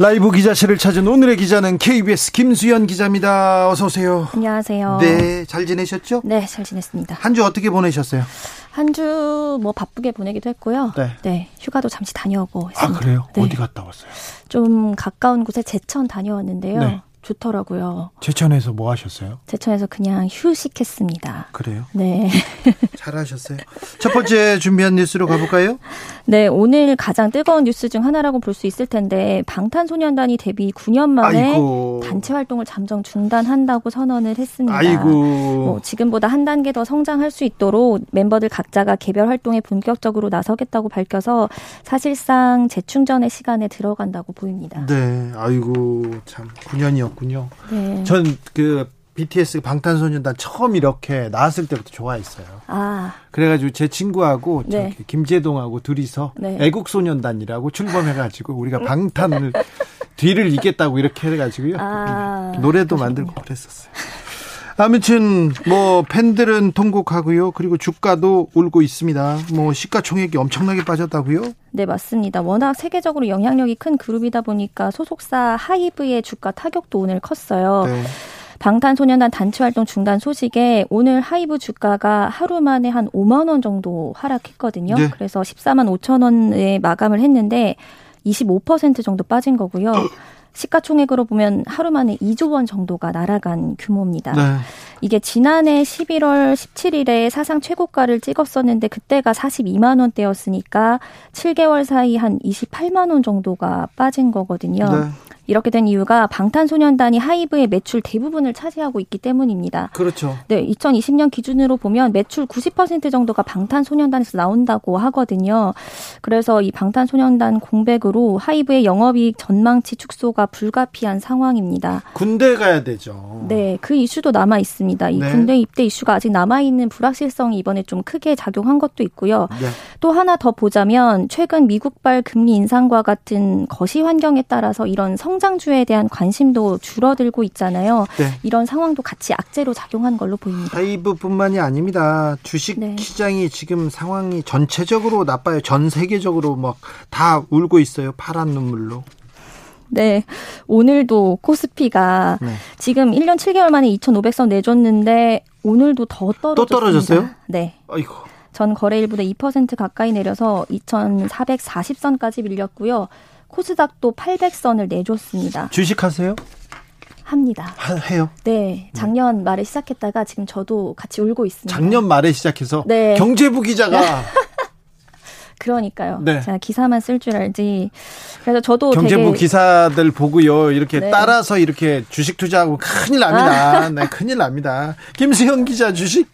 라이브 기자실을 찾은 오늘의 기자는 KBS 김수현 기자입니다. 어서 오세요. 안녕하세요. 네, 잘 지내셨죠? 네, 잘 지냈습니다. 한 주 어떻게 보내셨어요? 한 주 뭐 바쁘게 보내기도 했고요. 네. 네, 휴가도 잠시 다녀오고 아, 했습니다. 그래요? 네. 어디 갔다 왔어요? 좀 가까운 곳에 제천 다녀왔는데요. 네. 좋더라고요. 제천에서 뭐 하셨어요? 제천에서 그냥 휴식했습니다. 그래요? 네. 잘하셨어요. 첫 번째 준비한 뉴스로 가볼까요? 네, 오늘 가장 뜨거운 뉴스 중 하나라고 볼 수 있을 텐데 방탄소년단이 데뷔 9년 만에 아이고. 단체 활동을 잠정 중단한다고 선언을 했습니다. 아이고. 뭐 지금보다 한 단계 더 성장할 수 있도록 멤버들 각자가 개별 활동에 본격적으로 나서겠다고 밝혀서 사실상 재충전의 시간에 들어간다고 보입니다. 네, 아이고 참 9년이었군요. 네. 전그 BTS 방탄소년단 처음 이렇게 나왔을 때부터 좋아했어요. 아, 그래가지고 제 친구하고 네. 저기 김재동하고 둘이서 네. 애국소년단이라고 출범해가지고 우리가 방탄을 뒤를 잇겠다고 이렇게 해가지고요 아, 노래도 그러셨군요. 만들고 그랬었어요. 아무튼 뭐 팬들은 통곡하고요. 그리고 주가도 울고 있습니다. 뭐 시가총액이 엄청나게 빠졌다고요? 네, 맞습니다. 워낙 세계적으로 영향력이 큰 그룹이다 보니까 소속사 하이브의 주가 타격도 오늘 컸어요. 네. 방탄소년단 단체 활동 중단 소식에 오늘 하이브 주가가 하루 만에 한 5만 원 정도 하락했거든요. 네. 그래서 14만 5천 원에 마감을 했는데 25% 정도 빠진 거고요. 시가총액으로 보면 하루 만에 2조 원 정도가 날아간 규모입니다. 네. 이게 지난해 11월 17일에 사상 최고가를 찍었었는데 그때가 42만 원대였으니까 7개월 사이 한 28만 원 정도가 빠진 거거든요. 네. 이렇게 된 이유가 방탄소년단이 하이브의 매출 대부분을 차지하고 있기 때문입니다. 그렇죠. 네, 2020년 기준으로 보면 매출 90% 정도가 방탄소년단에서 나온다고 하거든요. 그래서 이 방탄소년단 공백으로 하이브의 영업이익 전망치 축소가 불가피한 상황입니다. 군대 가야 되죠. 네, 그 이슈도 남아 있습니다. 이 네. 군대 입대 이슈가 아직 남아 있는 불확실성이 이번에 좀 크게 작용한 것도 있고요. 네. 또 하나 더 보자면 최근 미국발 금리 인상과 같은 거시 환경에 따라서 이런 성장주에 대한 관심도 줄어들고 있잖아요. 네. 이런 상황도 같이 악재로 작용한 걸로 보입니다. 하이브뿐만이 아닙니다. 주식 네. 시장이 지금 상황이 전체적으로 나빠요. 전 세계적으로 막 다 울고 있어요. 파란 눈물로. 네. 오늘도 코스피가 네. 지금 1년 7개월 만에 2,500선 내줬는데 오늘도 더 떨어졌습니다. 떨어졌어요? 네. 아이고. 전 거래일보다 2% 가까이 내려서 2,440선까지 밀렸고요. 코스닥도 800선을 내줬습니다. 주식하세요? 합니다. 하, 해요. 네. 작년 말에 시작했다가 지금 저도 같이 울고 있습니다. 작년 말에 시작해서 네. 경제부 기자가 그러니까 네. 제가 기사만 쓸 줄 알지. 그래서 저도 경제부 기사들 보고요. 이렇게 네. 따라서 이렇게 주식 투자하고 큰일 납니다. 네, 큰일 납니다. 김수현 기자 주식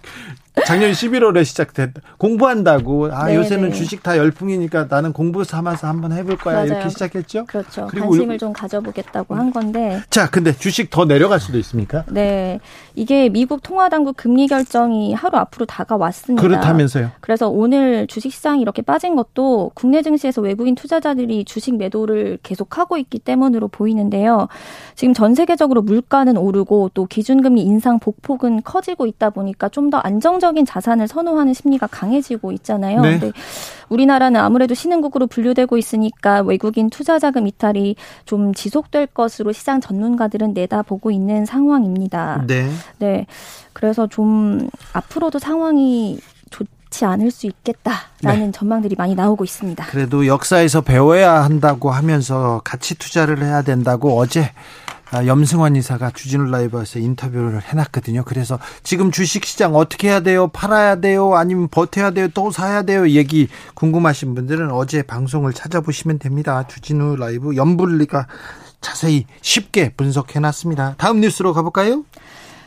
작년 11월에 시작됐 공부한다고 아 네, 요새는 네. 주식 다 열풍이니까 나는 공부 삼아서 한번 해볼 거야 맞아요. 이렇게 시작했죠. 그렇죠. 관심을 울- 좀 가져보겠다고 한 건데 자, 근데 주식 더 내려갈 수도 있습니까? 네. 이게 미국 통화당국 금리 결정이 하루 앞으로 다가왔습니다. 그렇다면서요. 그래서 오늘 주식시장이 이렇게 빠진 것도 국내 증시에서 외국인 투자자들이 주식 매도를 계속하고 있기 때문으로 보이는데요. 지금 전 세계적으로 물가는 오르고 또 기준금리 인상 복폭은 커지고 있다 보니까 좀 더 안정적인 자산을 선호하는 심리가 강해지고 있잖아요. 네. 근데 우리나라는 아무래도 신흥국으로 분류되고 있으니까 외국인 투자 자금 이탈이 좀 지속될 것으로 시장 전문가들은 내다보고 있는 상황입니다. 네. 네. 그래서 좀 앞으로도 상황이 좋지 않을 수 있겠다라는 전망들이 많이 나오고 있습니다. 그래도 역사에서 배워야 한다고 하면서 같이 투자를 해야 된다고 어제 아, 염승환 이사가 주진우 라이브에서 인터뷰를 해놨거든요. 그래서 지금 주식시장 어떻게 해야 돼요? 팔아야 돼요? 아니면 버텨야 돼요? 또 사야 돼요? 얘기 궁금하신 분들은 어제 방송을 찾아보시면 됩니다. 주진우 라이브 염불리가 자세히 쉽게 분석해놨습니다. 다음 뉴스로 가볼까요?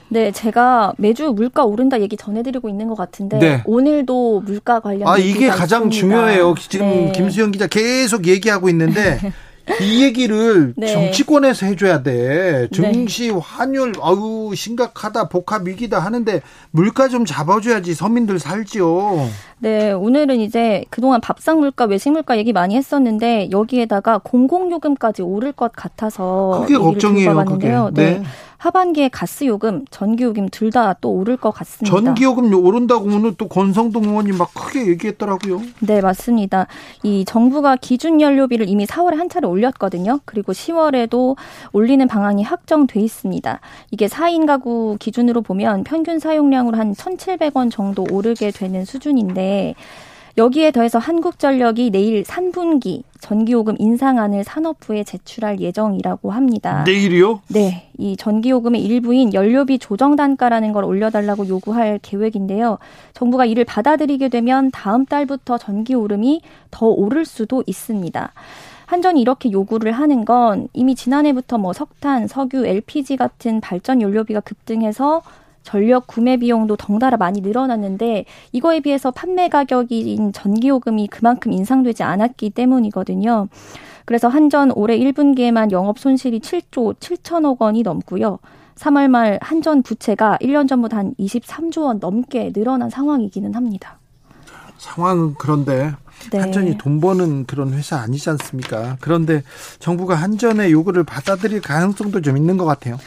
네, 제가 매주 물가 오른다 얘기 전해드리고 있는 것 같은데 네. 오늘도 물가 관련 아 이게 가장 있습니다. 중요해요. 지금 네. 김수영 기자 계속 얘기하고 있는데 이 얘기를 네. 정치권에서 해줘야 돼. 네. 증시, 네. 환율, 아우 심각하다, 복합 위기다 하는데 물가 좀 잡아줘야지 서민들 살지요. 네, 오늘은 이제 그동안 밥상 물가, 외식 물가 얘기 많이 했었는데 여기에다가 공공요금까지 오를 것 같아서 그게 걱정이에요. 그게. 네. 네. 하반기에 가스 요금, 전기 요금 둘 다 또 오를 것 같습니다. 전기 요금 오른다고 오늘 또 권성동 의원이 막 크게 얘기했더라고요. 네, 맞습니다. 이 정부가 기준 연료비를 이미 4월에 한 차례 올렸거든요. 그리고 10월에도 올리는 방안이 확정돼 있습니다. 이게 4인 가구 기준으로 보면 평균 사용량으로 한 1,700원 정도 오르게 되는 수준인데 여기에 더해서 한국전력이 내일 3분기 전기요금 인상안을 산업부에 제출할 예정이라고 합니다. 내일이요? 네. 이 전기요금의 일부인 연료비 조정 단가라는 걸 올려달라고 요구할 계획인데요. 정부가 이를 받아들이게 되면 다음 달부터 전기 오름이 더 오를 수도 있습니다. 한전이 이렇게 요구를 하는 건 이미 지난해부터 뭐 석탄, 석유, LPG 같은 발전 연료비가 급등해서 전력 구매 비용도 덩달아 많이 늘어났는데 이거에 비해서 판매 가격인 전기요금이 그만큼 인상되지 않았기 때문이거든요. 그래서 한전 올해 1분기에만 영업 손실이 7조 7천억 원이 넘고요. 3월 말 한전 부채가 1년 전보다 한 23조 원 넘게 늘어난 상황이기는 합니다. 상황은 그런데 네. 한전이 돈 버는 그런 회사 아니지 않습니까? 그런데 정부가 한전의 요구를 받아들일 가능성도 좀 있는 것 같아요.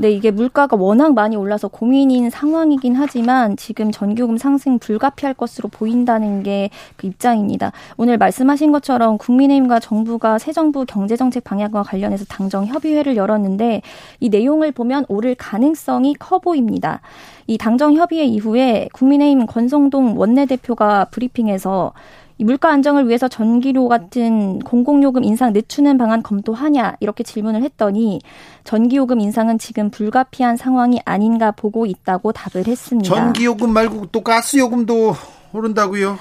네, 이게 물가가 워낙 많이 올라서 고민인 상황이긴 하지만 지금 전기요금 상승 불가피할 것으로 보인다는 게 그 입장입니다. 오늘 말씀하신 것처럼 국민의힘과 정부가 새 정부 경제정책 방향과 관련해서 당정 협의회를 열었는데 이 내용을 보면 오를 가능성이 커 보입니다. 이 당정 협의회 이후에 국민의힘 권성동 원내대표가 브리핑에서 이 물가 안정을 위해서 전기료 같은 공공요금 인상 늦추는 방안 검토하냐 이렇게 질문을 했더니 전기요금 인상은 지금 불가피한 상황이 아닌가 보고 있다고 답을 했습니다. 전기요금 말고 또 가스요금도 오른다고요?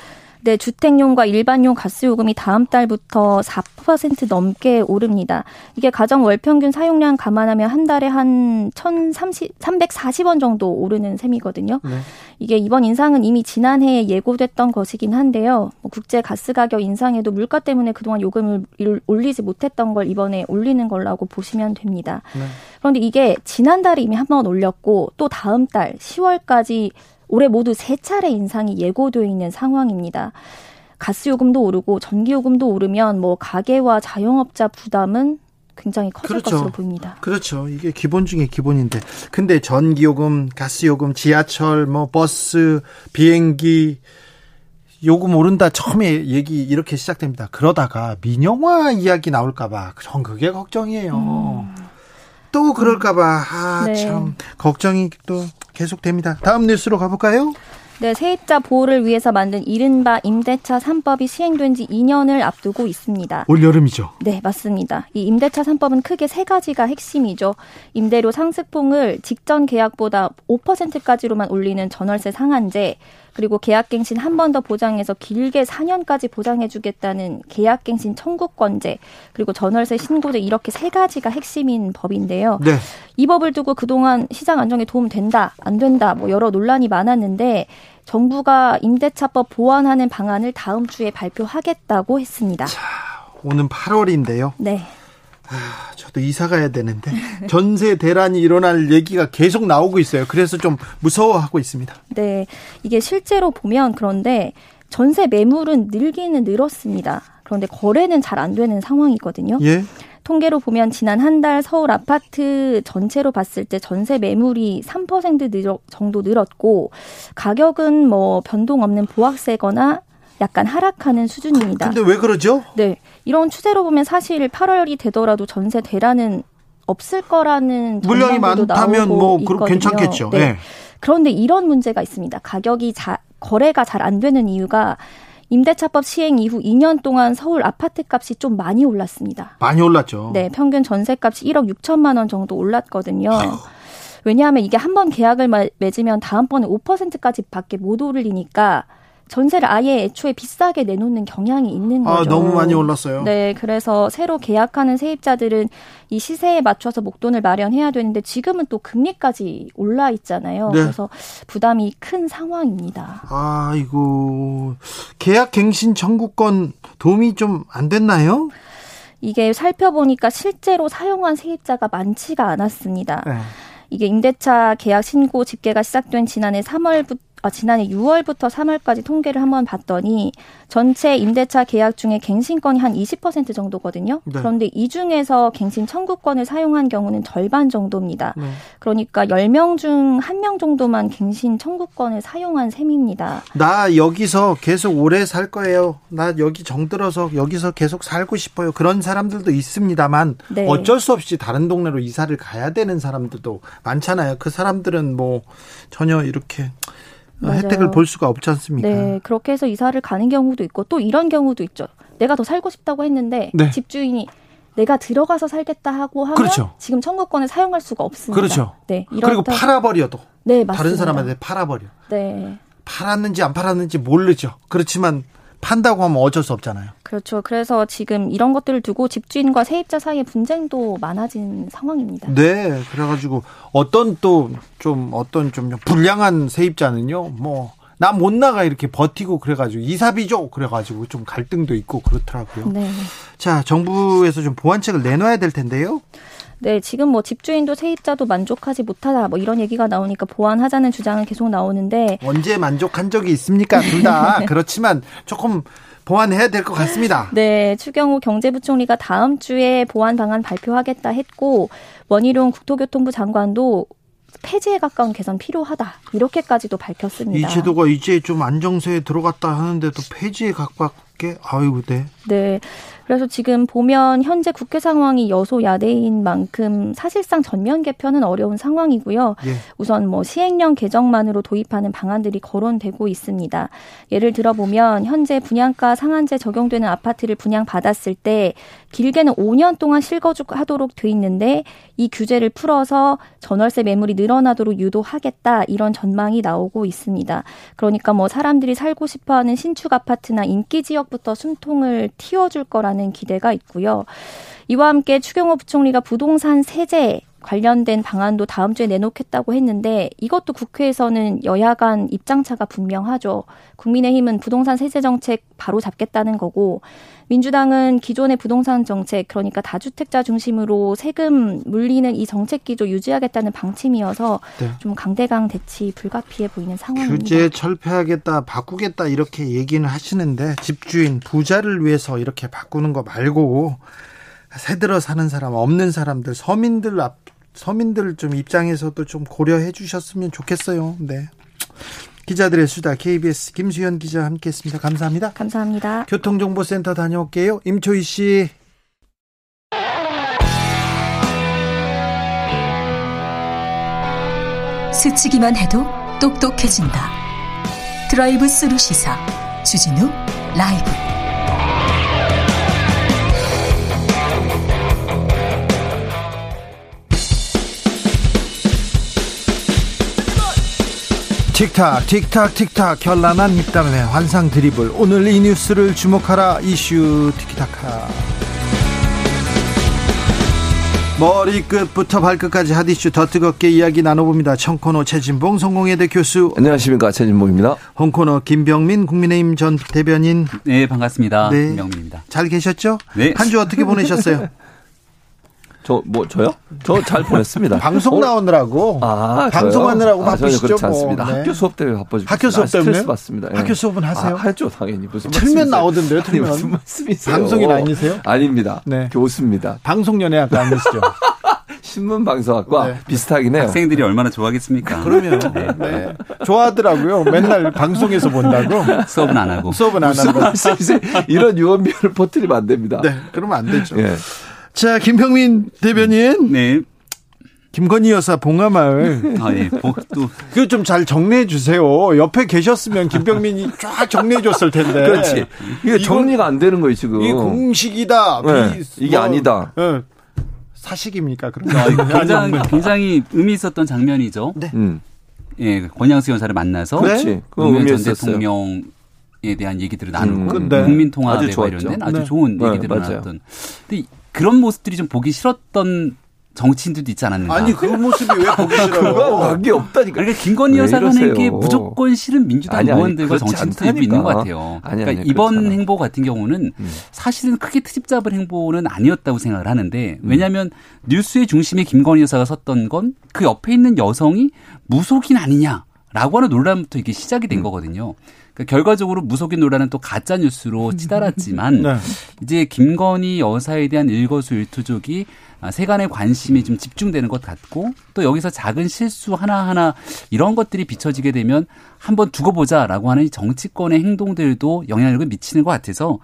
네, 주택용과 일반용 가스요금이 다음 달부터 4% 넘게 오릅니다. 이게 가정 월 평균 사용량 감안하면 한 달에 한 1,030, 340원 정도 오르는 셈이거든요. 네. 이게 이번 인상은 이미 지난해에 예고됐던 것이긴 한데요. 뭐 국제 가스 가격 인상에도 물가 때문에 그동안 요금을 올리지 못했던 걸 이번에 올리는 걸라고 보시면 됩니다. 네. 그런데 이게 지난달에 이미 한 번 올렸고 또 다음 달 10월까지 올해 모두 세 차례 인상이 예고되어 있는 상황입니다. 가스 요금도 오르고 전기 요금도 오르면 뭐 가계와 자영업자 부담은 굉장히 커질 그렇죠. 것으로 보입니다. 그렇죠. 이게 기본 중에 기본인데. 근데 전기요금, 가스요금, 지하철, 뭐 버스, 비행기 요금 오른다 처음에 얘기 이렇게 시작됩니다. 그러다가 민영화 이야기 나올까봐 전 그게 걱정이에요. 음. 또 그럴까봐 아, 네. 참 걱정이 또 계속됩니다. 다음 뉴스로 가볼까요? 네, 세입자 보호를 위해서 만든 이른바 임대차 3법이 시행된 지 2년을 앞두고 있습니다. 올 여름이죠? 네, 맞습니다. 이 임대차 3법은 크게 세 가지가 핵심이죠. 임대료 상승폭을 직전 계약보다 5%까지로만 올리는 전월세 상한제, 그리고 계약갱신 한 번 더 보장해서 길게 4년까지 보장해주겠다는 계약갱신 청구권제, 그리고 전월세 신고제 이렇게 세 가지가 핵심인 법인데요. 네. 이 법을 두고 그동안 시장 안정에 도움 된다, 안 된다, 뭐 여러 논란이 많았는데 정부가 임대차법 보완하는 방안을 다음 주에 발표하겠다고 했습니다. 자, 오는 8월인데요. 네. 아, 저도 이사 가야 되는데 전세 대란이 일어날 얘기가 계속 나오고 있어요. 그래서 좀 무서워하고 있습니다. 네, 이게 실제로 보면 그런데 전세 매물은 늘기는 늘었습니다. 그런데 거래는 잘 안 되는 상황이거든요. 예. 통계로 보면 지난 한 달 서울 아파트 전체로 봤을 때 전세 매물이 3% 늘, 정도 늘었고 가격은 뭐 변동 없는 보합세거나 약간 하락하는 수준입니다. 근데 왜 그러죠? 네. 이런 추세로 보면 사실 8월이 되더라도 전세 대란은 없을 거라는 물량이 많다면 뭐 있거든요. 괜찮겠죠. 네. 네. 그런데 이런 문제가 있습니다. 가격이 자, 거래가 잘 안 되는 이유가 임대차법 시행 이후 2년 동안 서울 아파트 값이 좀 많이 올랐습니다. 많이 올랐죠. 네, 평균 전세값이 1억 6천만 원 정도 올랐거든요. 왜냐하면 이게 한 번 계약을 맺으면 다음번에 5%까지 밖에 못 오르니까 전세를 아예 애초에 비싸게 내놓는 경향이 있는 아, 거죠. 아, 너무 많이 올랐어요. 네, 그래서 새로 계약하는 세입자들은 이 시세에 맞춰서 목돈을 마련해야 되는데 지금은 또 금리까지 올라 있잖아요. 네. 그래서 부담이 큰 상황입니다. 아이고 계약 갱신 청구권 도움이 좀 안 됐나요? 이게 살펴보니까 실제로 사용한 세입자가 많지가 않았습니다. 네. 이게 임대차 계약 신고 집계가 시작된 지난해 3월부터 아, 지난해 6월부터 3월까지 통계를 한번 봤더니 전체 임대차 계약 중에 갱신 건이 한 20% 정도거든요. 네. 그런데 이 중에서 갱신 청구권을 사용한 경우는 절반 정도입니다. 네. 그러니까 10명 중 1명 정도만 갱신 청구권을 사용한 셈입니다. 나 여기서 계속 오래 살 거예요. 나 여기 정들어서 여기서 계속 살고 싶어요. 그런 사람들도 있습니다만 네. 어쩔 수 없이 다른 동네로 이사를 가야 되는 사람들도 많잖아요. 그 사람들은 뭐 전혀 이렇게 맞아요. 혜택을 볼 수가 없지 않습니까? 네, 그렇게 해서 이사를 가는 경우도 있고 또 이런 경우도 있죠. 내가 더 살고 싶다고 했는데 네. 집주인이 내가 들어가서 살겠다 하고 하면 그렇죠. 지금 청구권을 사용할 수가 없습니다. 그렇죠. 네, 그리고 팔아버려도 네, 맞습니다. 다른 사람한테 팔아버려. 네. 팔았는지 안 팔았는지 모르죠. 그렇지만 판다고 하면 어쩔 수 없잖아요. 그렇죠. 그래서 지금 이런 것들을 두고 집주인과 세입자 사이의 분쟁도 많아진 상황입니다. 네, 그래가지고 어떤 또 좀 어떤 좀 불량한 세입자는요, 뭐 나 못 나가 이렇게 버티고 그래가지고 이사비 죠 그래가지고 좀 갈등도 있고 그렇더라고요. 네. 자, 정부에서 좀 보완책을 내놔야 될 텐데요. 네, 지금 뭐 집주인도 세입자도 만족하지 못하다 뭐 이런 얘기가 나오니까 보완하자는 주장은 계속 나오는데 언제 만족한 적이 있습니까? 둘 다 그렇지만 조금 보완해야 될 것 같습니다. 네, 추경호 경제부총리가 다음 주에 보완 방안 발표하겠다 했고 원희룡 국토교통부 장관도 폐지에 가까운 개선 필요하다 이렇게까지도 밝혔습니다. 이 제도가 이제 좀 안정세에 들어갔다 하는데도 폐지에 가깝게 아이고 네. 네. 그래서 지금 보면 현재 국회 상황이 여소야대인 만큼 사실상 전면 개편은 어려운 상황이고요. 예. 우선 뭐 시행령 개정만으로 도입하는 방안들이 거론되고 있습니다. 예를 들어 보면 현재 분양가 상한제 적용되는 아파트를 분양받았을 때 길게는 5년 동안 실거주하도록 돼 있는데 이 규제를 풀어서 전월세 매물이 늘어나도록 유도하겠다 이런 전망이 나오고 있습니다. 그러니까 뭐 사람들이 살고 싶어하는 신축 아파트나 인기 지역부터 숨통을 틔워줄 거라는 기대가 있고요. 이와 함께 추경호 부총리가 부동산 세제 관련된 방안도 다음 주에 내놓겠다고 했는데 이것도 국회에서는 여야 간 입장차가 분명하죠. 국민의힘은 부동산 세제 정책 바로 잡겠다는 거고 민주당은 기존의 부동산 정책 그러니까 다주택자 중심으로 세금 물리는 이 정책 기조 유지하겠다는 방침이어서 네. 좀 강대강 대치 불가피해 보이는 상황입니다. 규제 철폐하겠다, 바꾸겠다 이렇게 얘기는 하시는데 집주인 부자를 위해서 이렇게 바꾸는 거 말고 새 들어 사는 사람 없는 사람들 서민들 앞 서민들 좀 입장에서도 좀 고려해 주셨으면 좋겠어요. 네. 기자들의 수다 KBS 김수현 기자 함께했습니다. 감사합니다. 감사합니다. 교통정보센터 다녀올게요. 임초희 씨. 스치기만 해도 똑똑해진다. 드라이브 스루 시사 주진우 라이브. 틱탁 틱탁 틱탁 현란한 입담의 환상 드리블 오늘 이 뉴스를 주목하라 이슈 티키타카 머리끝부터 발끝까지 핫이슈 더 뜨겁게 이야기 나눠봅니다 청코노 최진봉 성공회대 교수 안녕하십니까 최진봉입니다. 홍코너 김병민 국민의힘 전 대변인 네, 반갑습니다. 네. 김명민입니다. 잘 계셨죠? 네. 한 주 어떻게 보내셨어요? 저 뭐 저요? 저 잘 보냈습니다. 방송 어, 나오느라고 아, 방송하느라고? 아, 바쁘시죠? 그렇지 뭐. 않습니다. 네. 학교 수업 때문에 바빠지고 학교 수업 스트레스 때문에요? 받습니다. 예. 학교 수업은 하세요? 아, 하죠 당연히 무슨 틀면 말씀이세요? 나오던데요, 아니, 틀면. 무슨 말씀이세요? 방송인 아니세요? 아닙니다. 네. 교수입니다. 방송 연예학과 아니시죠? 신문 방송학과 네. 비슷하긴 해요. 학생들이 얼마나 좋아하겠습니까? 그러면 네. 좋아하더라고요. 맨날 방송에서 본다고 수업은 안 하고. 수업은 안 하고. 이런 유언비어를 퍼뜨리면 안 됩니다. 네, 그러면 안 되죠. 예. 자, 김평민 대변인, 네. 김건희 여사 봉화마을. 아, 예. 복, 또, 그거 좀잘 정리해 주세요. 옆에 계셨으면 김병민이 쫙 정리해 줬을 텐데. 그렇지. 이게 정리가 안 되는 거예요 지금. 이 공식이다. 네, 비- 이게 아니다. 예. 사식입니까? 그런 아. 굉장히, 굉장히 의미 있었던 장면이죠. 네. 음. 예, 권양수 여사를 만나서. 그렇지. 노무현 전 의미했었어요. 대통령 에 대한 얘기들을 나누고. 음, 네. 국민통합에. 관련된 아주 네. 좋은 네, 얘기들을 맞아요. 나눴던. 근데 이- 그런 모습들이 좀 보기 싫었던 정치인들도 있지 않았는가. 아니 그 모습이 왜 보기 싫어요? 관계 없다니까. 그러니까 김건희 왜 여사가 하는 게? 무조건 싫은 민주당 아니, 아니, 의원들과 그렇지 정치인들이 않다니까. 있는 것 같아요. 아니, 그러니까 이번 그렇지 않아. 행보 같은 경우는 음. 사실은 크게 트집 잡은 행보는 아니었다고 생각을 하는데 음. 왜냐하면 뉴스의 중심에 김건희 여사가 섰던 건 그 옆에 있는 여성이 무속인 아니냐 라고 하는 논란부터 이게 시작이 된 거거든요. 그러니까 결과적으로 무속인 논란은 또 가짜 뉴스로 치달았지만 네. 이제 김건희 여사에 대한 일거수일투족이 아, 세간의 관심이 좀 집중되는 것 같고 또 여기서 작은 실수 하나하나 이런 것들이 비춰지게 되면 한번 두고 보자라고 하는 이 정치권의 행동들도 영향력을 미치는 것 같아서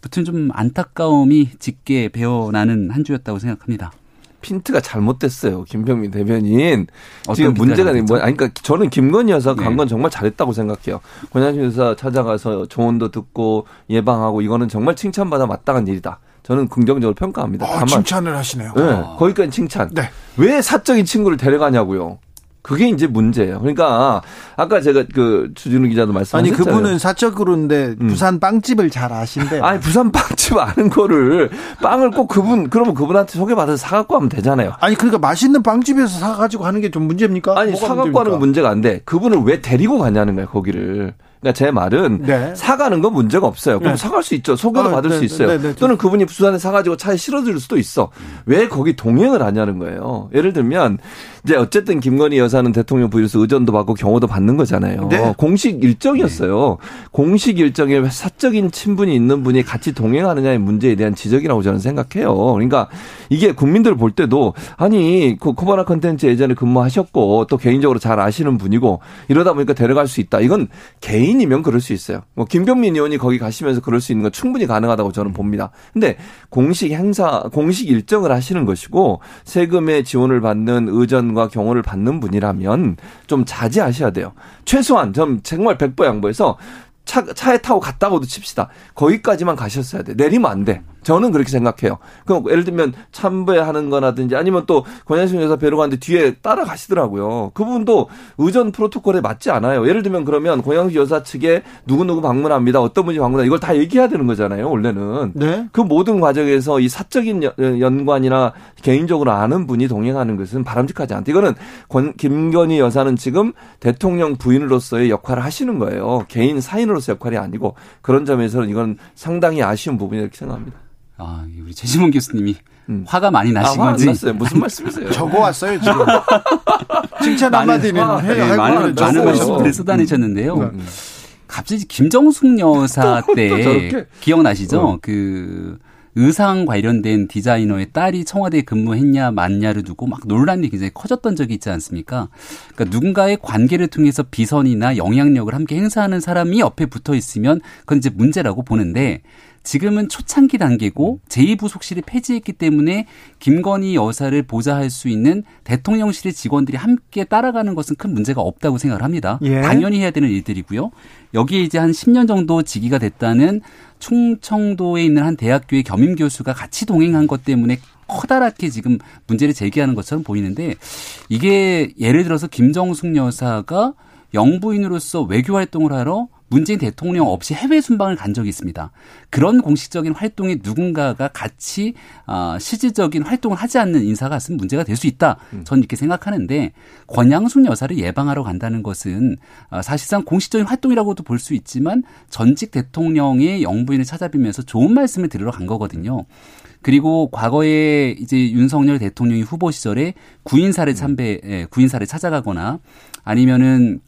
무튼 좀 안타까움이 짙게 배어나는 한 주였다고 생각합니다. 핀트가 잘못됐어요. 김병민 대변인. 지금 문제가 뭐? 아니, 그러니까 저는 김건희 여사 네. 간건 정말 잘했다고 생각해요. 권양심 여사 찾아가서 조언도 듣고 예방하고 이거는 정말 칭찬받아 마땅한 일이다. 저는 긍정적으로 평가합니다. 어, 다만, 칭찬을 하시네요. 네, 거기까지 칭찬. 네. 왜 사적인 친구를 데려가냐고요. 그게 이제 문제예요. 그러니까 아까 제가 그 주진우 기자도 아니 말씀하셨잖아요. 그분은 사적으로인데 음. 부산 빵집을 잘 아신대. 아니 부산 빵집 아는 거를 빵을 꼭 그분 그러면 그분한테 소개받아서 사갖고 하면 되잖아요. 아니 그러니까 맛있는 빵집에서 사가지고 하는 게 좀 문제입니까? 아니 사갖고 문제입니까? 하는 건 문제가 안 돼. 그분을 왜 데리고 가냐는 거야 거기를. 그러니까 제 말은 네. 사가는 건 문제가 없어요. 그럼 네. 사갈 수 있죠. 소개도 아, 받을 네, 수 있어요. 네, 네, 네. 또는 그분이 부산에 사가지고 차에 실어줄 수도 있어. 왜 거기 동행을 하냐는 거예요. 예를 들면 이제 어쨌든 김건희 여사는 대통령 부인으로서 의전도 받고 경호도 받는 거잖아요. 네. 공식 일정이었어요. 공식 일정에 왜 사적인 친분이 있는 분이 같이 동행하느냐의 문제에 대한 지적이라고 저는 생각해요. 그러니까 이게 국민들 볼 때도 아니 그 코바나 컨텐츠 예전에 근무하셨고 또 개인적으로 잘 아시는 분이고 이러다 보니까 데려갈 수 있다. 이건 개인이면 그럴 수 있어요. 뭐 김병민 의원이 거기 가시면서 그럴 수 있는 건 충분히 가능하다고 저는 봅니다. 근데 공식 행사, 공식 일정을 하시는 것이고 세금의 지원을 받는 의전 과 경호를 받는 분이라면 좀 자제하셔야 돼요. 최소한 좀 정말 백보 양보해서 차, 차에 타고 갔다고도 칩시다. 거기까지만 가셨어야 돼. 내리면 안 돼. 저는 그렇게 생각해요. 그럼 예를 들면 참배하는 거라든지 아니면 또 권양순 여사 뵈러 갔는데 뒤에 따라가시더라고요. 그분도 의전 프로토콜에 맞지 않아요. 예를 들면 그러면 권양순 여사 측에 누구누구 방문합니다. 어떤 분이 방문합니다. 이걸 다 얘기해야 되는 거잖아요. 원래는. 네. 그 모든 과정에서 이 사적인 연- 연관이나 개인적으로 아는 분이 동행하는 것은 바람직하지 않다. 이거는 권, 김건희 여사는 지금 대통령 부인으로서의 역할을 하시는 거예요. 개인 사인으로 서 역할이 아니고 그런 점에서는 이건 상당히 아쉬운 부분이라고 이렇게 생각합니다. 아, 우리 최지문 교수님이 음. 화가 많이 아, 나신 화안 건지 났어요. 무슨 말씀이세요? 적어 왔어요 지금. 칭찬 한마디는 아, 해요. 네, 많은 많은. 말씀들을 쏟아내셨는데요. 음. 갑자기 김정숙 여사 또 때? 기억나시죠? 어. 그 의상 관련된 디자이너의 딸이 청와대에 근무했냐 맞냐를 두고 막 논란이 굉장히 커졌던 적이 있지 않습니까? 그러니까 누군가의 관계를 통해서 비선이나 영향력을 함께 행사하는 사람이 옆에 붙어 있으면 그건 이제 문제라고 보는데 지금은 초창기 단계고 제2부속실이 폐지했기 때문에 김건희 여사를 보좌할 수 있는 대통령실의 직원들이 함께 따라가는 것은 큰 문제가 없다고 생각을 합니다. 예. 당연히 해야 되는 일들이고요. 여기에 이제 한 10년 정도 직위가 됐다는 충청도에 있는 한 대학교의 겸임 교수가 같이 동행한 것 때문에 커다랗게 지금 문제를 제기하는 것처럼 보이는데 이게 예를 들어서 김정숙 여사가 영부인으로서 외교 활동을 하러 문재인 대통령 없이 해외 순방을 간 적이 있습니다. 그런 공식적인 활동에 누군가가 같이 아, 실질적인 활동을 하지 않는 인사가 있으면 문제가 될 수 있다. 저는 이렇게 생각하는데 권양순 여사를 예방하러 간다는 것은 아, 사실상 공식적인 활동이라고도 볼 수 있지만 전직 대통령의 영부인을 찾아뵈면서 좋은 말씀을 들으러 간 거거든요. 그리고 과거에 이제 윤석열 대통령이 후보 시절에 구인사를 참배, 예, 구인사를 찾아가거나 아니면은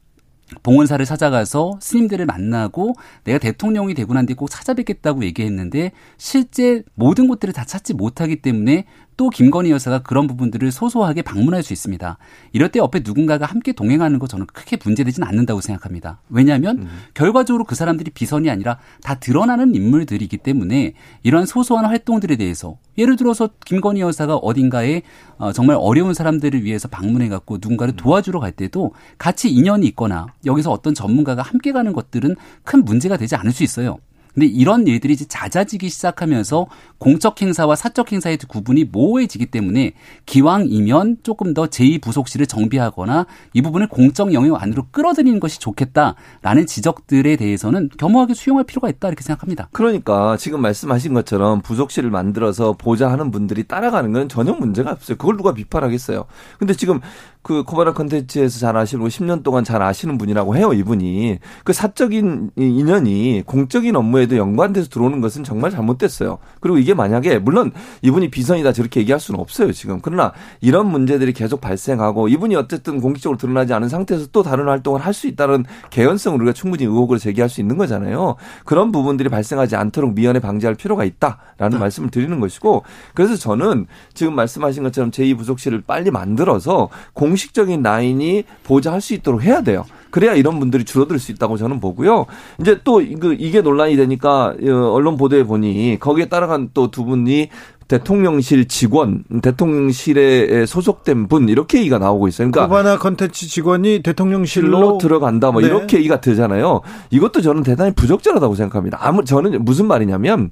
봉헌사를 찾아가서 스님들을 만나고 내가 대통령이 되고 난 뒤 꼭 찾아뵙겠다고 얘기했는데 실제 모든 곳들을 다 찾지 못하기 때문에 또 김건희 여사가 그런 부분들을 소소하게 방문할 수 있습니다. 이럴 때 옆에 누군가가 함께 동행하는 거 저는 크게 문제되진 않는다고 생각합니다. 왜냐하면 결과적으로 그 사람들이 비선이 아니라 다 드러나는 인물들이기 때문에 이러한 소소한 활동들에 대해서 예를 들어서 김건희 여사가 어딘가에 어, 정말 어려운 사람들을 위해서 방문해 갖고 누군가를 도와주러 갈 때도 같이 인연이 있거나 여기서 어떤 전문가가 함께 가는 것들은 큰 문제가 되지 않을 수 있어요. 근데 이런 일들이 이제 잦아지기 시작하면서 공적 행사와 사적 행사의 구분이 모호해지기 때문에 기왕이면 조금 더 제2부속실을 정비하거나 이 부분을 공적 영역 안으로 끌어들이는 것이 좋겠다라는 지적들에 대해서는 겸허하게 수용할 필요가 있다 이렇게 생각합니다. 그러니까 지금 말씀하신 것처럼 부속실을 만들어서 보좌하는 분들이 따라가는 건 전혀 문제가 없어요. 그걸 누가 비판하겠어요. 근데 지금 그 코바나 컨텐츠에서 잘 아시는 10년 동안 잘 아시는 분이라고 해요, 이분이. 그 사적인 인연이 공적인 업무에도 연관돼서 들어오는 것은 정말 잘못됐어요. 그리고 이게 만약에 물론 이분이 비선이다 저렇게 얘기할 수는 없어요, 지금. 그러나 이런 문제들이 계속 발생하고 이분이 어쨌든 공식적으로 드러나지 않은 상태에서 또 다른 활동을 할 수 있다는 개연성을 우리가 충분히 의혹으로 제기할 수 있는 거잖아요. 그런 부분들이 발생하지 않도록 미연에 방지할 필요가 있다라는 네. 말씀을 드리는 것이고 그래서 저는 지금 말씀하신 것처럼 제2부속실을 빨리 만들어서 공 공식적인 라인이 보좌할 수 있도록 해야 돼요. 그래야 이런 분들이 줄어들 수 있다고 저는 보고요. 이제 또그 이게 논란이 되니까 어, 언론 보도에 보니 거기에 따라간 또 두 분이 대통령실 직원, 대통령실에 소속된 분 이렇게 얘기가 나오고 있어요. 그러니까 코바나 컨텐츠 직원이 대통령실로 들어간다 뭐 네. 이렇게 얘기가 되잖아요. 이것도 저는 대단히 부적절하다고 생각합니다. 아무 저는 무슨 말이냐면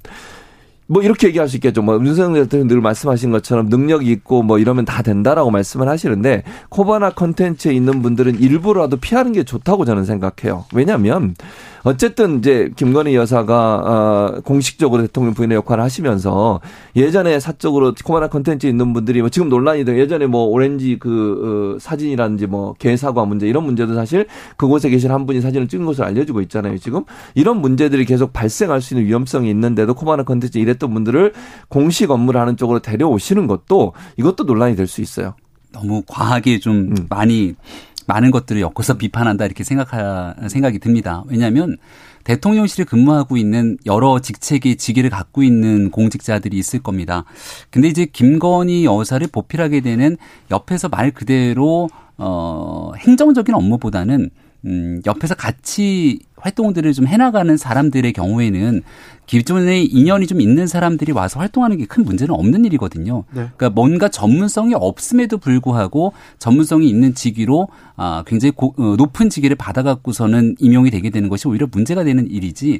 뭐 이렇게 얘기할 수 있겠죠. 뭐 윤석열 대통령 늘 말씀하신 것처럼 능력이 있고 뭐 이러면 다 된다라고 말씀을 하시는데 코바나 컨텐츠에 있는 분들은 일부라도 피하는 게 좋다고 저는 생각해요. 왜냐하면 어쨌든 이제 김건희 여사가 어 공식적으로 대통령 부인의 역할을 하시면서 예전에 사적으로 코바나 컨텐츠에 있는 분들이 뭐 지금 논란이 된 예전에 뭐 오렌지 그 어, 사진이라든지 뭐 개사과 문제 이런 문제도 사실 그곳에 계신 한 분이 사진을 찍은 것으로 알려지고 있잖아요. 지금 이런 문제들이 계속 발생할 수 있는 위험성이 있는데도 코바나 컨텐츠 이랬던 분들을 공식 업무를 하는 쪽으로 데려오시는 것도 이것도 논란이 될 수 있어요. 너무 과하게 좀 음. 많이 많은 것들을 엮어서 비판한다 이렇게 생각하 생각이 듭니다. 왜냐하면 대통령실에 근무하고 있는 여러 직책의 직위를 갖고 있는 공직자들이 있을 겁니다. 근데 이제 김건희 여사를 보필하게 되는 옆에서 말 그대로 어 행정적인 업무보다는 음 옆에서 같이 활동들을 좀 해나가는 사람들의 경우에는 기존에 인연이 좀 있는 사람들이 와서 활동하는 게 큰 문제는 없는 일이거든요. 네. 그러니까 뭔가 전문성이 없음에도 불구하고 전문성이 있는 직위로 아 굉장히 고, 어, 높은 직위를 받아갖고서는 임용이 되게 되는 것이 오히려 문제가 되는 일이지.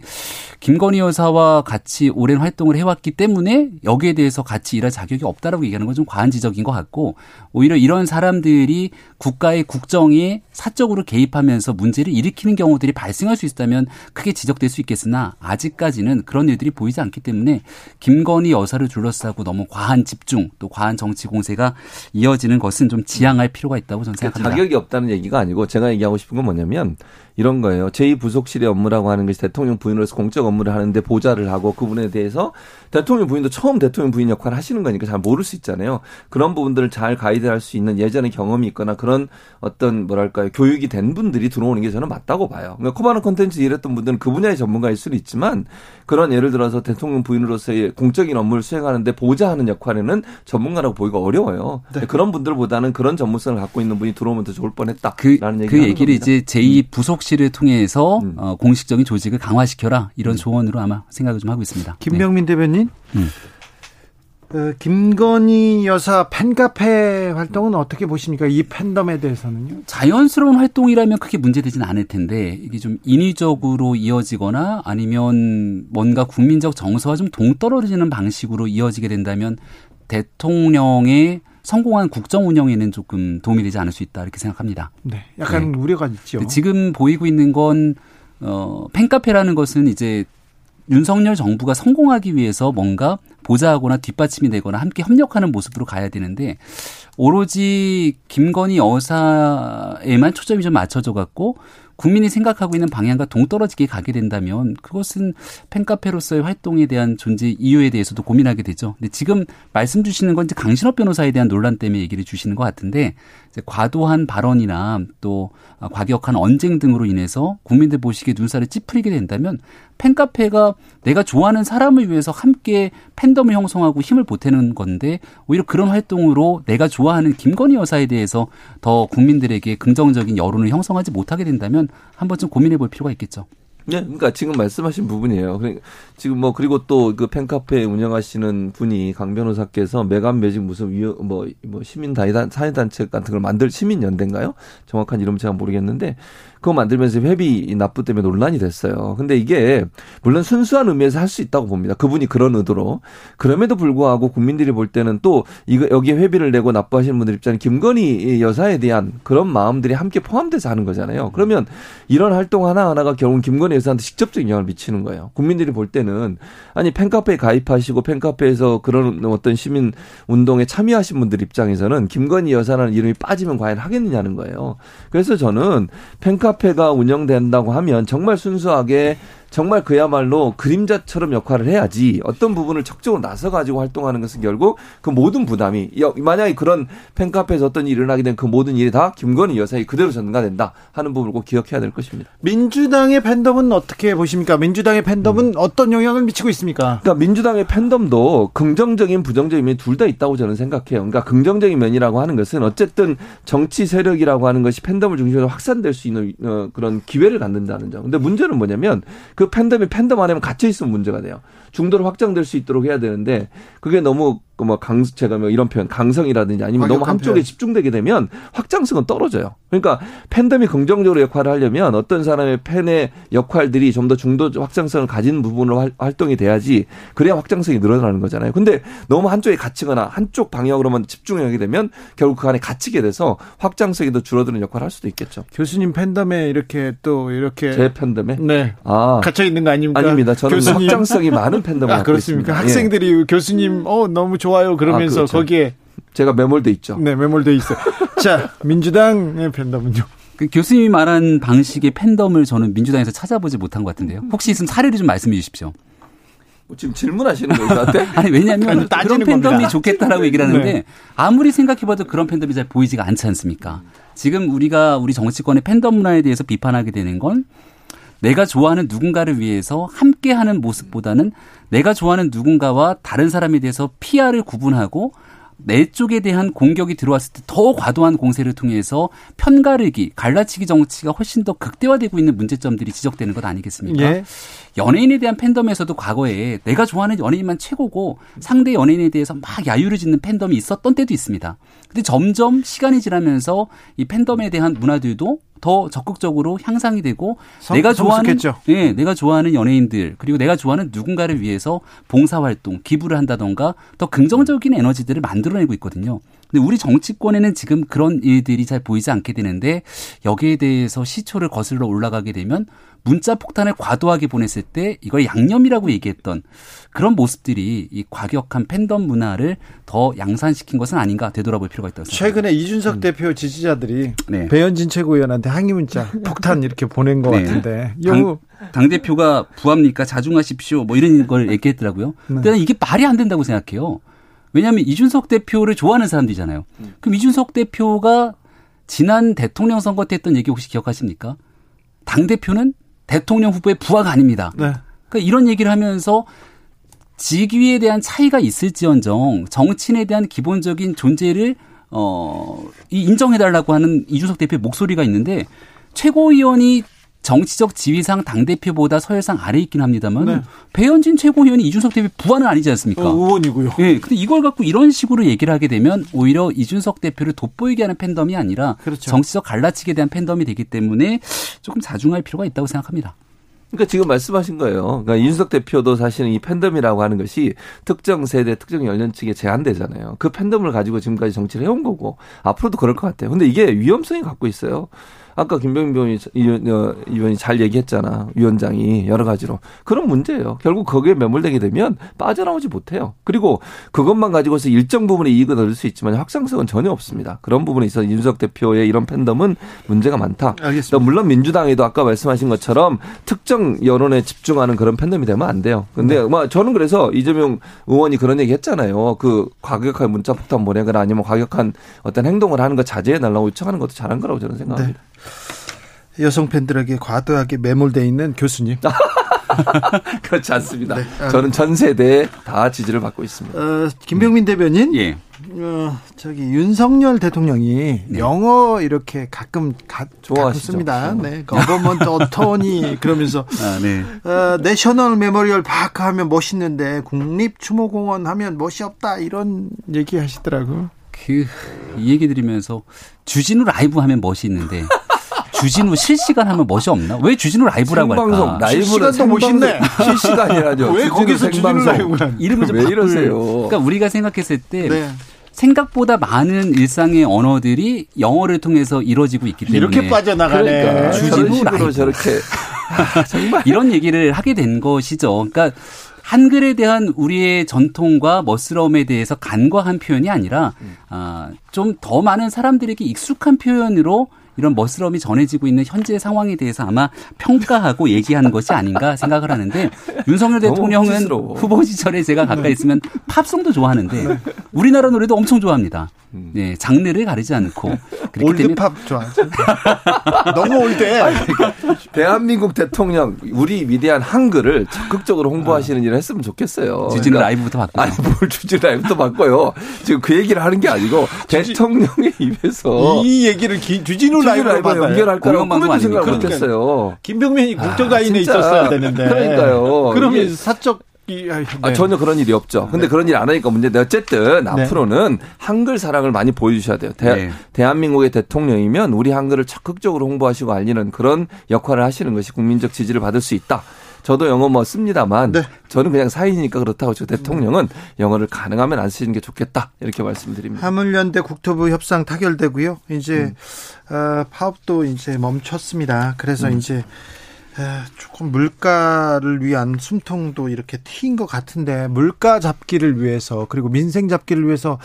김건희 여사와 같이 오랜 활동을 해왔기 때문에 여기에 대해서 같이 일할 자격이 없다라고 얘기하는 건 좀 과한 지적인 것 같고 오히려 이런 사람들이 국가의 국정에 사적으로 개입하면서 문제를 일으키는 경우들이 발생할 수 있 다면 크게 지적될 수 있겠으나 아직까지는 그런 일들이 보이지 않기 때문에 김건희 여사를 둘러싸고 너무 과한 집중 또 과한 정치 공세가 이어지는 것은 좀 지양할 필요가 있다고 저는 그러니까 생각합니다. 자격이 없다는 얘기가 아니고 제가 얘기하고 싶은 건 뭐냐면 이런 거예요. 제2부속실의 업무라고 하는 것이 대통령 부인으로서 공적 업무를 하는데 보좌를 하고 그분에 대해서 대통령 부인도 처음 대통령 부인 역할을 하시는 거니까 잘 모를 수 있잖아요. 그런 부분들을 잘 가이드할 수 있는 예전의 경험이 있거나 그런 어떤 뭐랄까요 교육이 된 분들이 들어오는 게 저는 맞다고 봐요. 그러니까 코바나 콘텐츠 일했던 분들은 그 분야의 전문가일 수는 있지만 그런 예를 들어서 대통령 부인으로서의 공적인 업무를 수행하는데 보좌하는 역할에는 전문가라고 보기가 어려워요. 네. 그런 분들보다는 그런 전문성을 갖고 있는 분이 들어오면 더 좋을 뻔했다라는 그, 얘기를 그 얘기를 이제 제2 부속실을 통해서 음. 어, 공식적인 조직을 강화시켜라 이런 음. 조언으로 아마 생각을 좀 하고 있습니다. 김병민 네. 대변인. 음. 어, 김건희 여사 팬카페 활동은 어떻게 보십니까? 이 팬덤에 대해서는요? 자연스러운 활동이라면 크게 문제되지는 않을 텐데 이게 좀 인위적으로 이어지거나 아니면 뭔가 국민적 정서와 좀 동떨어지는 방식으로 이어지게 된다면 대통령의 성공한 국정 운영에는 조금 도움이 되지 않을 수 있다 이렇게 생각합니다. 네, 약간 네. 우려가 있죠. 지금 보이고 있는 건 어, 팬카페라는 것은 이제 윤석열 정부가 성공하기 위해서 뭔가 보좌하거나 뒷받침이 되거나 함께 협력하는 모습으로 가야 되는데 오로지 김건희 여사에만 초점이 좀 맞춰져 갖고 국민이 생각하고 있는 방향과 동떨어지게 가게 된다면 그것은 팬카페로서의 활동에 대한 존재 이유에 대해서도 고민하게 되죠. 근데 지금 말씀 주시는 건 이제 강신업 변호사에 대한 논란 때문에 얘기를 주시는 것 같은데 과도한 발언이나 또 과격한 언쟁 등으로 인해서 국민들 보시기에 눈살을 찌푸리게 된다면 팬카페가 내가 좋아하는 사람을 위해서 함께 팬덤을 형성하고 힘을 보태는 건데 오히려 그런 활동으로 내가 좋아하는 김건희 여사에 대해서 더 국민들에게 긍정적인 여론을 형성하지 못하게 된다면 한 번쯤 고민해 볼 필요가 있겠죠. 네, 그러니까 지금 말씀하신 부분이에요. 그러니까 지금 뭐 그리고 또 그 팬카페 운영하시는 분이 강 변호사께서 매간 매직 무슨 위뭐 뭐 시민 다이단 사회단체 같은 걸 만들 시민 연대인가요? 정확한 이름 제가 모르겠는데 그거 만들면서 회비 납부 때문에 논란이 됐어요. 근데 이게 물론 순수한 의미에서 할 수 있다고 봅니다. 그분이 그런 의도로. 그럼에도 불구하고 국민들이 볼 때는 또 이거 여기에 회비를 내고 납부하시는 분들 입장에 김건희 여사에 대한 그런 마음들이 함께 포함돼서 하는 거잖아요. 그러면 이런 활동 하나하나가 결국 김건희 여사한테 직접적인 영향을 미치는 거예요. 국민들이 볼 때는 아니 팬카페에 가입하시고 팬카페에서 그런 어떤 시민 운동에 참여하신 분들 입장에서는 김건희 여사라는 이름이 빠지면 과연 하겠느냐는 거예요. 그래서 저는 팬카 카페가 운영된다고 하면 정말 순수하게 정말 그야말로 그림자처럼 역할을 해야지 어떤 부분을 적극적으로 나서 가지고 활동하는 것은 결국 그 모든 부담이 만약에 그런 팬카페에서 어떤 일이 일어나게 된 그 모든 일이 다 김건희 여사에 그대로 전가된다 하는 부분을 꼭 기억해야 될 것입니다. 민주당의 팬덤은 어떻게 보십니까? 민주당의 팬덤은 음. 어떤 영향을 미치고 있습니까? 그러니까 민주당의 팬덤도 긍정적인 부정적인 면이 둘 다 있다고 저는 생각해요. 그러니까 긍정적인 면이라고 하는 것은 어쨌든 정치 세력이라고 하는 것이 팬덤을 중심으로 확산될 수 있는 어, 그런 기회를 갖는다는 점. 근데 문제는 뭐냐면 그 팬덤이 팬덤 안에만 갇혀 있으면 문제가 돼요. 중도로 확장될 수 있도록 해야 되는데 그게 너무 그뭐 강, 제가 뭐 이런 표현, 강성이라든지 아니면 너무 한쪽에 표현. 집중되게 되면 확장성은 떨어져요. 그러니까 팬덤이 긍정적으로 역할을 하려면 어떤 사람의 팬의 역할들이 좀 더 중도 확장성을 가진 부분으로 활동이 돼야지 그래야 확장성이 늘어나는 거잖아요. 근데 너무 한쪽에 갇히거나 한쪽 방향으로만 집중하게 되면 결국 그 안에 갇히게 돼서 확장성이 더 줄어드는 역할을 할 수도 있겠죠. 교수님 팬덤에 이렇게 또 이렇게 제 팬덤에 네. 아. 갇혀 있는 거 아닙니까? 아닙니다. 저는 교수님. 확장성이 많은 팬덤을 아, 그렇습니까? 있습니다. 학생들이 예. 교수님 어 너무 좋아 좋아요 그러면서 아, 그렇죠. 거기에 제가 매몰돼 있죠. 네, 매몰돼 있어요. 자, 민주당의 팬덤은요. 그 교수님이 말한 방식의 팬덤을 저는 민주당에서 찾아보지 못한 것 같은데요. 혹시 있으면 사례를 좀 말씀해 주십시오. 뭐 지금 질문하시는 거예요, 저한테? 아니, 왜냐하면 그런 팬덤이 겁니다. 좋겠다라고 얘기를 하는데 네. 아무리 생각해봐도 그런 팬덤이 잘 보이지가 않지 않습니까? 지금 우리가 우리 정치권의 팬덤 문화에 대해서 비판하게 되는 건 내가 좋아하는 누군가를 위해서 함께하는 모습보다는 내가 좋아하는 누군가와 다른 사람에 대해서 피아를 구분하고 내 쪽에 대한 공격이 들어왔을 때 더 과도한 공세를 통해서 편가르기, 갈라치기 정치가 훨씬 더 극대화되고 있는 문제점들이 지적되는 것 아니겠습니까? 예. 연예인에 대한 팬덤에서도 과거에 내가 좋아하는 연예인만 최고고 상대 연예인에 대해서 막 야유를 짓는 팬덤이 있었던 때도 있습니다. 근데 점점 시간이 지나면서 이 팬덤에 대한 문화들도 더 적극적으로 향상이 되고 성, 내가 좋아하는 예, 네, 내가 좋아하는 연예인들 그리고 내가 좋아하는 누군가를 위해서 봉사 활동, 기부를 한다던가 더 긍정적인 에너지들을 만들어내고 있거든요. 근데 우리 정치권에는 지금 그런 일들이 잘 보이지 않게 되는데 여기에 대해서 시초를 거슬러 올라가게 되면 문자 폭탄을 과도하게 보냈을 때 이걸 양념이라고 얘기했던 그런 모습들이 이 과격한 팬덤 문화를 더 양산시킨 것은 아닌가 되돌아볼 필요가 있다고 생각합니다. 최근에 이준석 음. 대표 지지자들이 네. 배현진 최고위원한테 항의 문자 폭탄 이렇게 보낸 것 네. 같은데 당, 당, 대표가 부합니까 자중하십시오 뭐 이런 걸 얘기했더라고요. 네. 근데 이게 말이 안 된다고 생각해요. 왜냐하면 이준석 대표를 좋아하는 사람들이잖아요. 음. 그럼 이준석 대표가 지난 대통령 선거 때 했던 얘기 혹시 기억하십니까? 당 대표는 대통령 후보의 부하가 아닙니다. 네. 그러니까 이런 얘기를 하면서 직위에 대한 차이가 있을지언정 정치인에 대한 기본적인 존재를 어, 인정해달라고 하는 이준석 대표의 목소리가 있는데 최고위원이 정치적 지위상 당대표보다 서열상 아래 있긴 합니다만 네. 배현진 최고위원이 이준석 대표 부하는 아니지 않습니까? 어, 의원이고요. 예. 네, 근데 이걸 갖고 이런 식으로 얘기를 하게 되면 오히려 이준석 대표를 돋보이게 하는 팬덤이 아니라 그렇죠. 정치적 갈라치기에 대한 팬덤이 되기 때문에 조금 자중할 필요가 있다고 생각합니다. 그러니까 지금 말씀하신 거예요. 그러니까 이준석 대표도 사실은 이 팬덤이라고 하는 것이 특정 세대, 특정 연령층에 제한되잖아요. 그 팬덤을 가지고 지금까지 정치를 해온 거고 앞으로도 그럴 것 같아요. 근데 이게 위험성이 갖고 있어요. 아까 김병민 어, 의원이 잘 얘기했잖아. 위원장이 여러 가지로. 그런 문제예요. 결국 거기에 매몰되게 되면 빠져나오지 못해요. 그리고 그것만 가지고서 일정 부분의 이익을 얻을 수 있지만 확장성은 전혀 없습니다. 그런 부분에 있어서 윤석 대표의 이런 팬덤은 문제가 많다. 알겠습니다. 물론 민주당에도 아까 말씀하신 것처럼 특정 여론에 집중하는 그런 팬덤이 되면 안 돼요. 근데 네. 뭐 저는 그래서 이재명 의원이 그런 얘기 했잖아요. 그 과격한 문자 폭탄 보내거나 아니면 과격한 어떤 행동을 하는 거 자제해 달라고 요청하는 것도 잘한 거라고 저는 생각합니다. 네. 여성 팬들에게 과도하게 매몰돼 있는 교수님. 그렇지 않습니다. 네. 저는 전 세대에 다 지지를 받고 있습니다. 어, 김병민 대변인, 예. 어, 저기 윤석열 대통령이 네. 영어 이렇게 가끔 가, 좋아하시죠? 씁니다. 네, government attorney 그러면서 아, 네. 어, National Memorial Park 하면 멋있는데 국립 추모공원 하면 멋이 없다 이런 얘기 하시더라고요. 그, 이 얘기 들으면서 주진우 라이브 하면 멋이 있는데 주진우 실시간 하면 멋이 없나? 왜 주진우 라이브라고 생방송 할까? 라이브는 실시간도 멋있네. 실시간이라죠. 왜 거기서 주진우 생방송. 라이브를 이름을 좀왜 바꿀- 이러세요? 그러니까 우리가 생각했을 때 네. 생각보다 많은 일상의 언어들이 영어를 통해서 이루어지고 있기 때문에 이렇게 빠져나가네. 그러니까 주진우 라이브. 저렇게 아, 정말 이런 얘기를 하게 된 것이죠. 그러니까 한글에 대한 우리의 전통과 멋스러움에 대해서 간과한 표현이 아니라 아, 좀 더 많은 사람들에게 익숙한 표현으로 이런 멋스러움이 전해지고 있는 현재 상황에 대해서 아마 평가하고 얘기하는 것이 아닌가 생각을 하는데 윤석열 대통령은. 후보 시절에 제가 가까이 있으면 팝송도 좋아하는데 우리나라 노래도 엄청 좋아합니다. 네, 장르를 가리지 않고 그렇기 때문에 올드팝 좋아하죠. 너무 올드해. 대한민국 대통령 우리 위대한 한글을 적극적으로 홍보하시는 일을 했으면 좋겠어요. 주진우 그러니까 라이브부터 바꾸고 아니 뭘 주진우 라이브도 바꿔요. 지금 그 얘기를 하는 게 아니고 대통령의 입에서 이 얘기를 기, 주진우 주진우 라이브로. 연결할 거라고 꿈에도 생각 아닙니까? 못했어요. 김병민이 국정가인에 진짜. 있었어야 되는데. 그러니까요. 그러면 사적 이- 아, 아, 네. 전혀 그런 일이 없죠. 근데 그런 일 안 하니까 문제인데 어쨌든 네. 앞으로는 한글 사랑을 많이 보여주셔야 돼요. 대, 네. 대한민국의 대통령이면 우리 한글을 적극적으로 홍보하시고 알리는 그런 역할을 하시는 것이 국민적 지지를 받을 수 있다. 저도 영어 뭐 씁니다만 네. 저는 그냥 사인이니까 그렇다고 저 대통령은 영어를 가능하면 안 쓰시는 게 좋겠다 이렇게 말씀드립니다. 화물연대 국토부 협상 타결되고요. 이제 어, 파업도 이제 멈췄습니다. 그래서 이제 에, 조금 물가를 위한 숨통도 이렇게 트인 것 같은데 물가 잡기를 위해서 그리고 민생 잡기를 위해서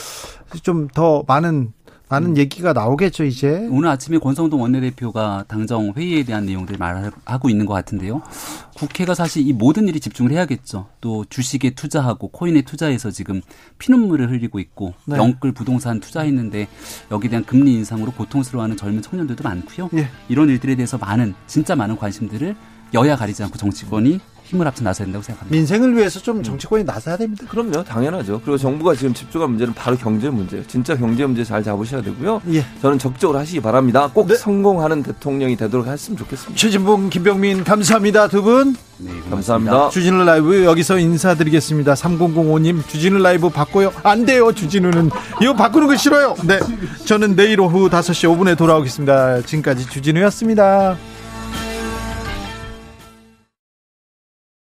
좀 더 많은 많은 얘기가 나오겠죠 이제. 오늘 아침에 권성동 원내대표가 당정 회의에 대한 내용들을 말하고 있는 것 같은데요. 국회가 사실 이 모든 일이 집중을 해야겠죠. 또 주식에 투자하고 코인에 투자해서 지금 피눈물을 흘리고 있고 네. 영끌 부동산 투자했는데 여기에 대한 금리 인상으로 고통스러워하는 젊은 청년들도 많고요. 예. 이런 일들에 대해서 많은 진짜 많은 관심들을 여야 가리지 않고 정치권이 힘을 합쳐 나서야 된다고 생각합니다. 민생을 위해서 좀 정치권이 나서야 됩니다. 그럼요, 당연하죠. 그리고 정부가 지금 집중한 문제는 바로 경제 문제예요. 진짜 경제 문제 잘 잡으셔야 되고요. 예. 저는 적극적으로 하시기 바랍니다. 꼭 네. 성공하는 대통령이 되도록 했으면 좋겠습니다. 최진봉, 김병민 감사합니다 두 분. 네, 고맙습니다. 감사합니다. 주진우 라이브 여기서 인사드리겠습니다. 3005님 주진우 라이브 바꿔요. 안 돼요 주진우는 이거 바꾸는 거 싫어요. 네, 저는 내일 오후 5시 5분에 돌아오겠습니다. 지금까지 주진우였습니다.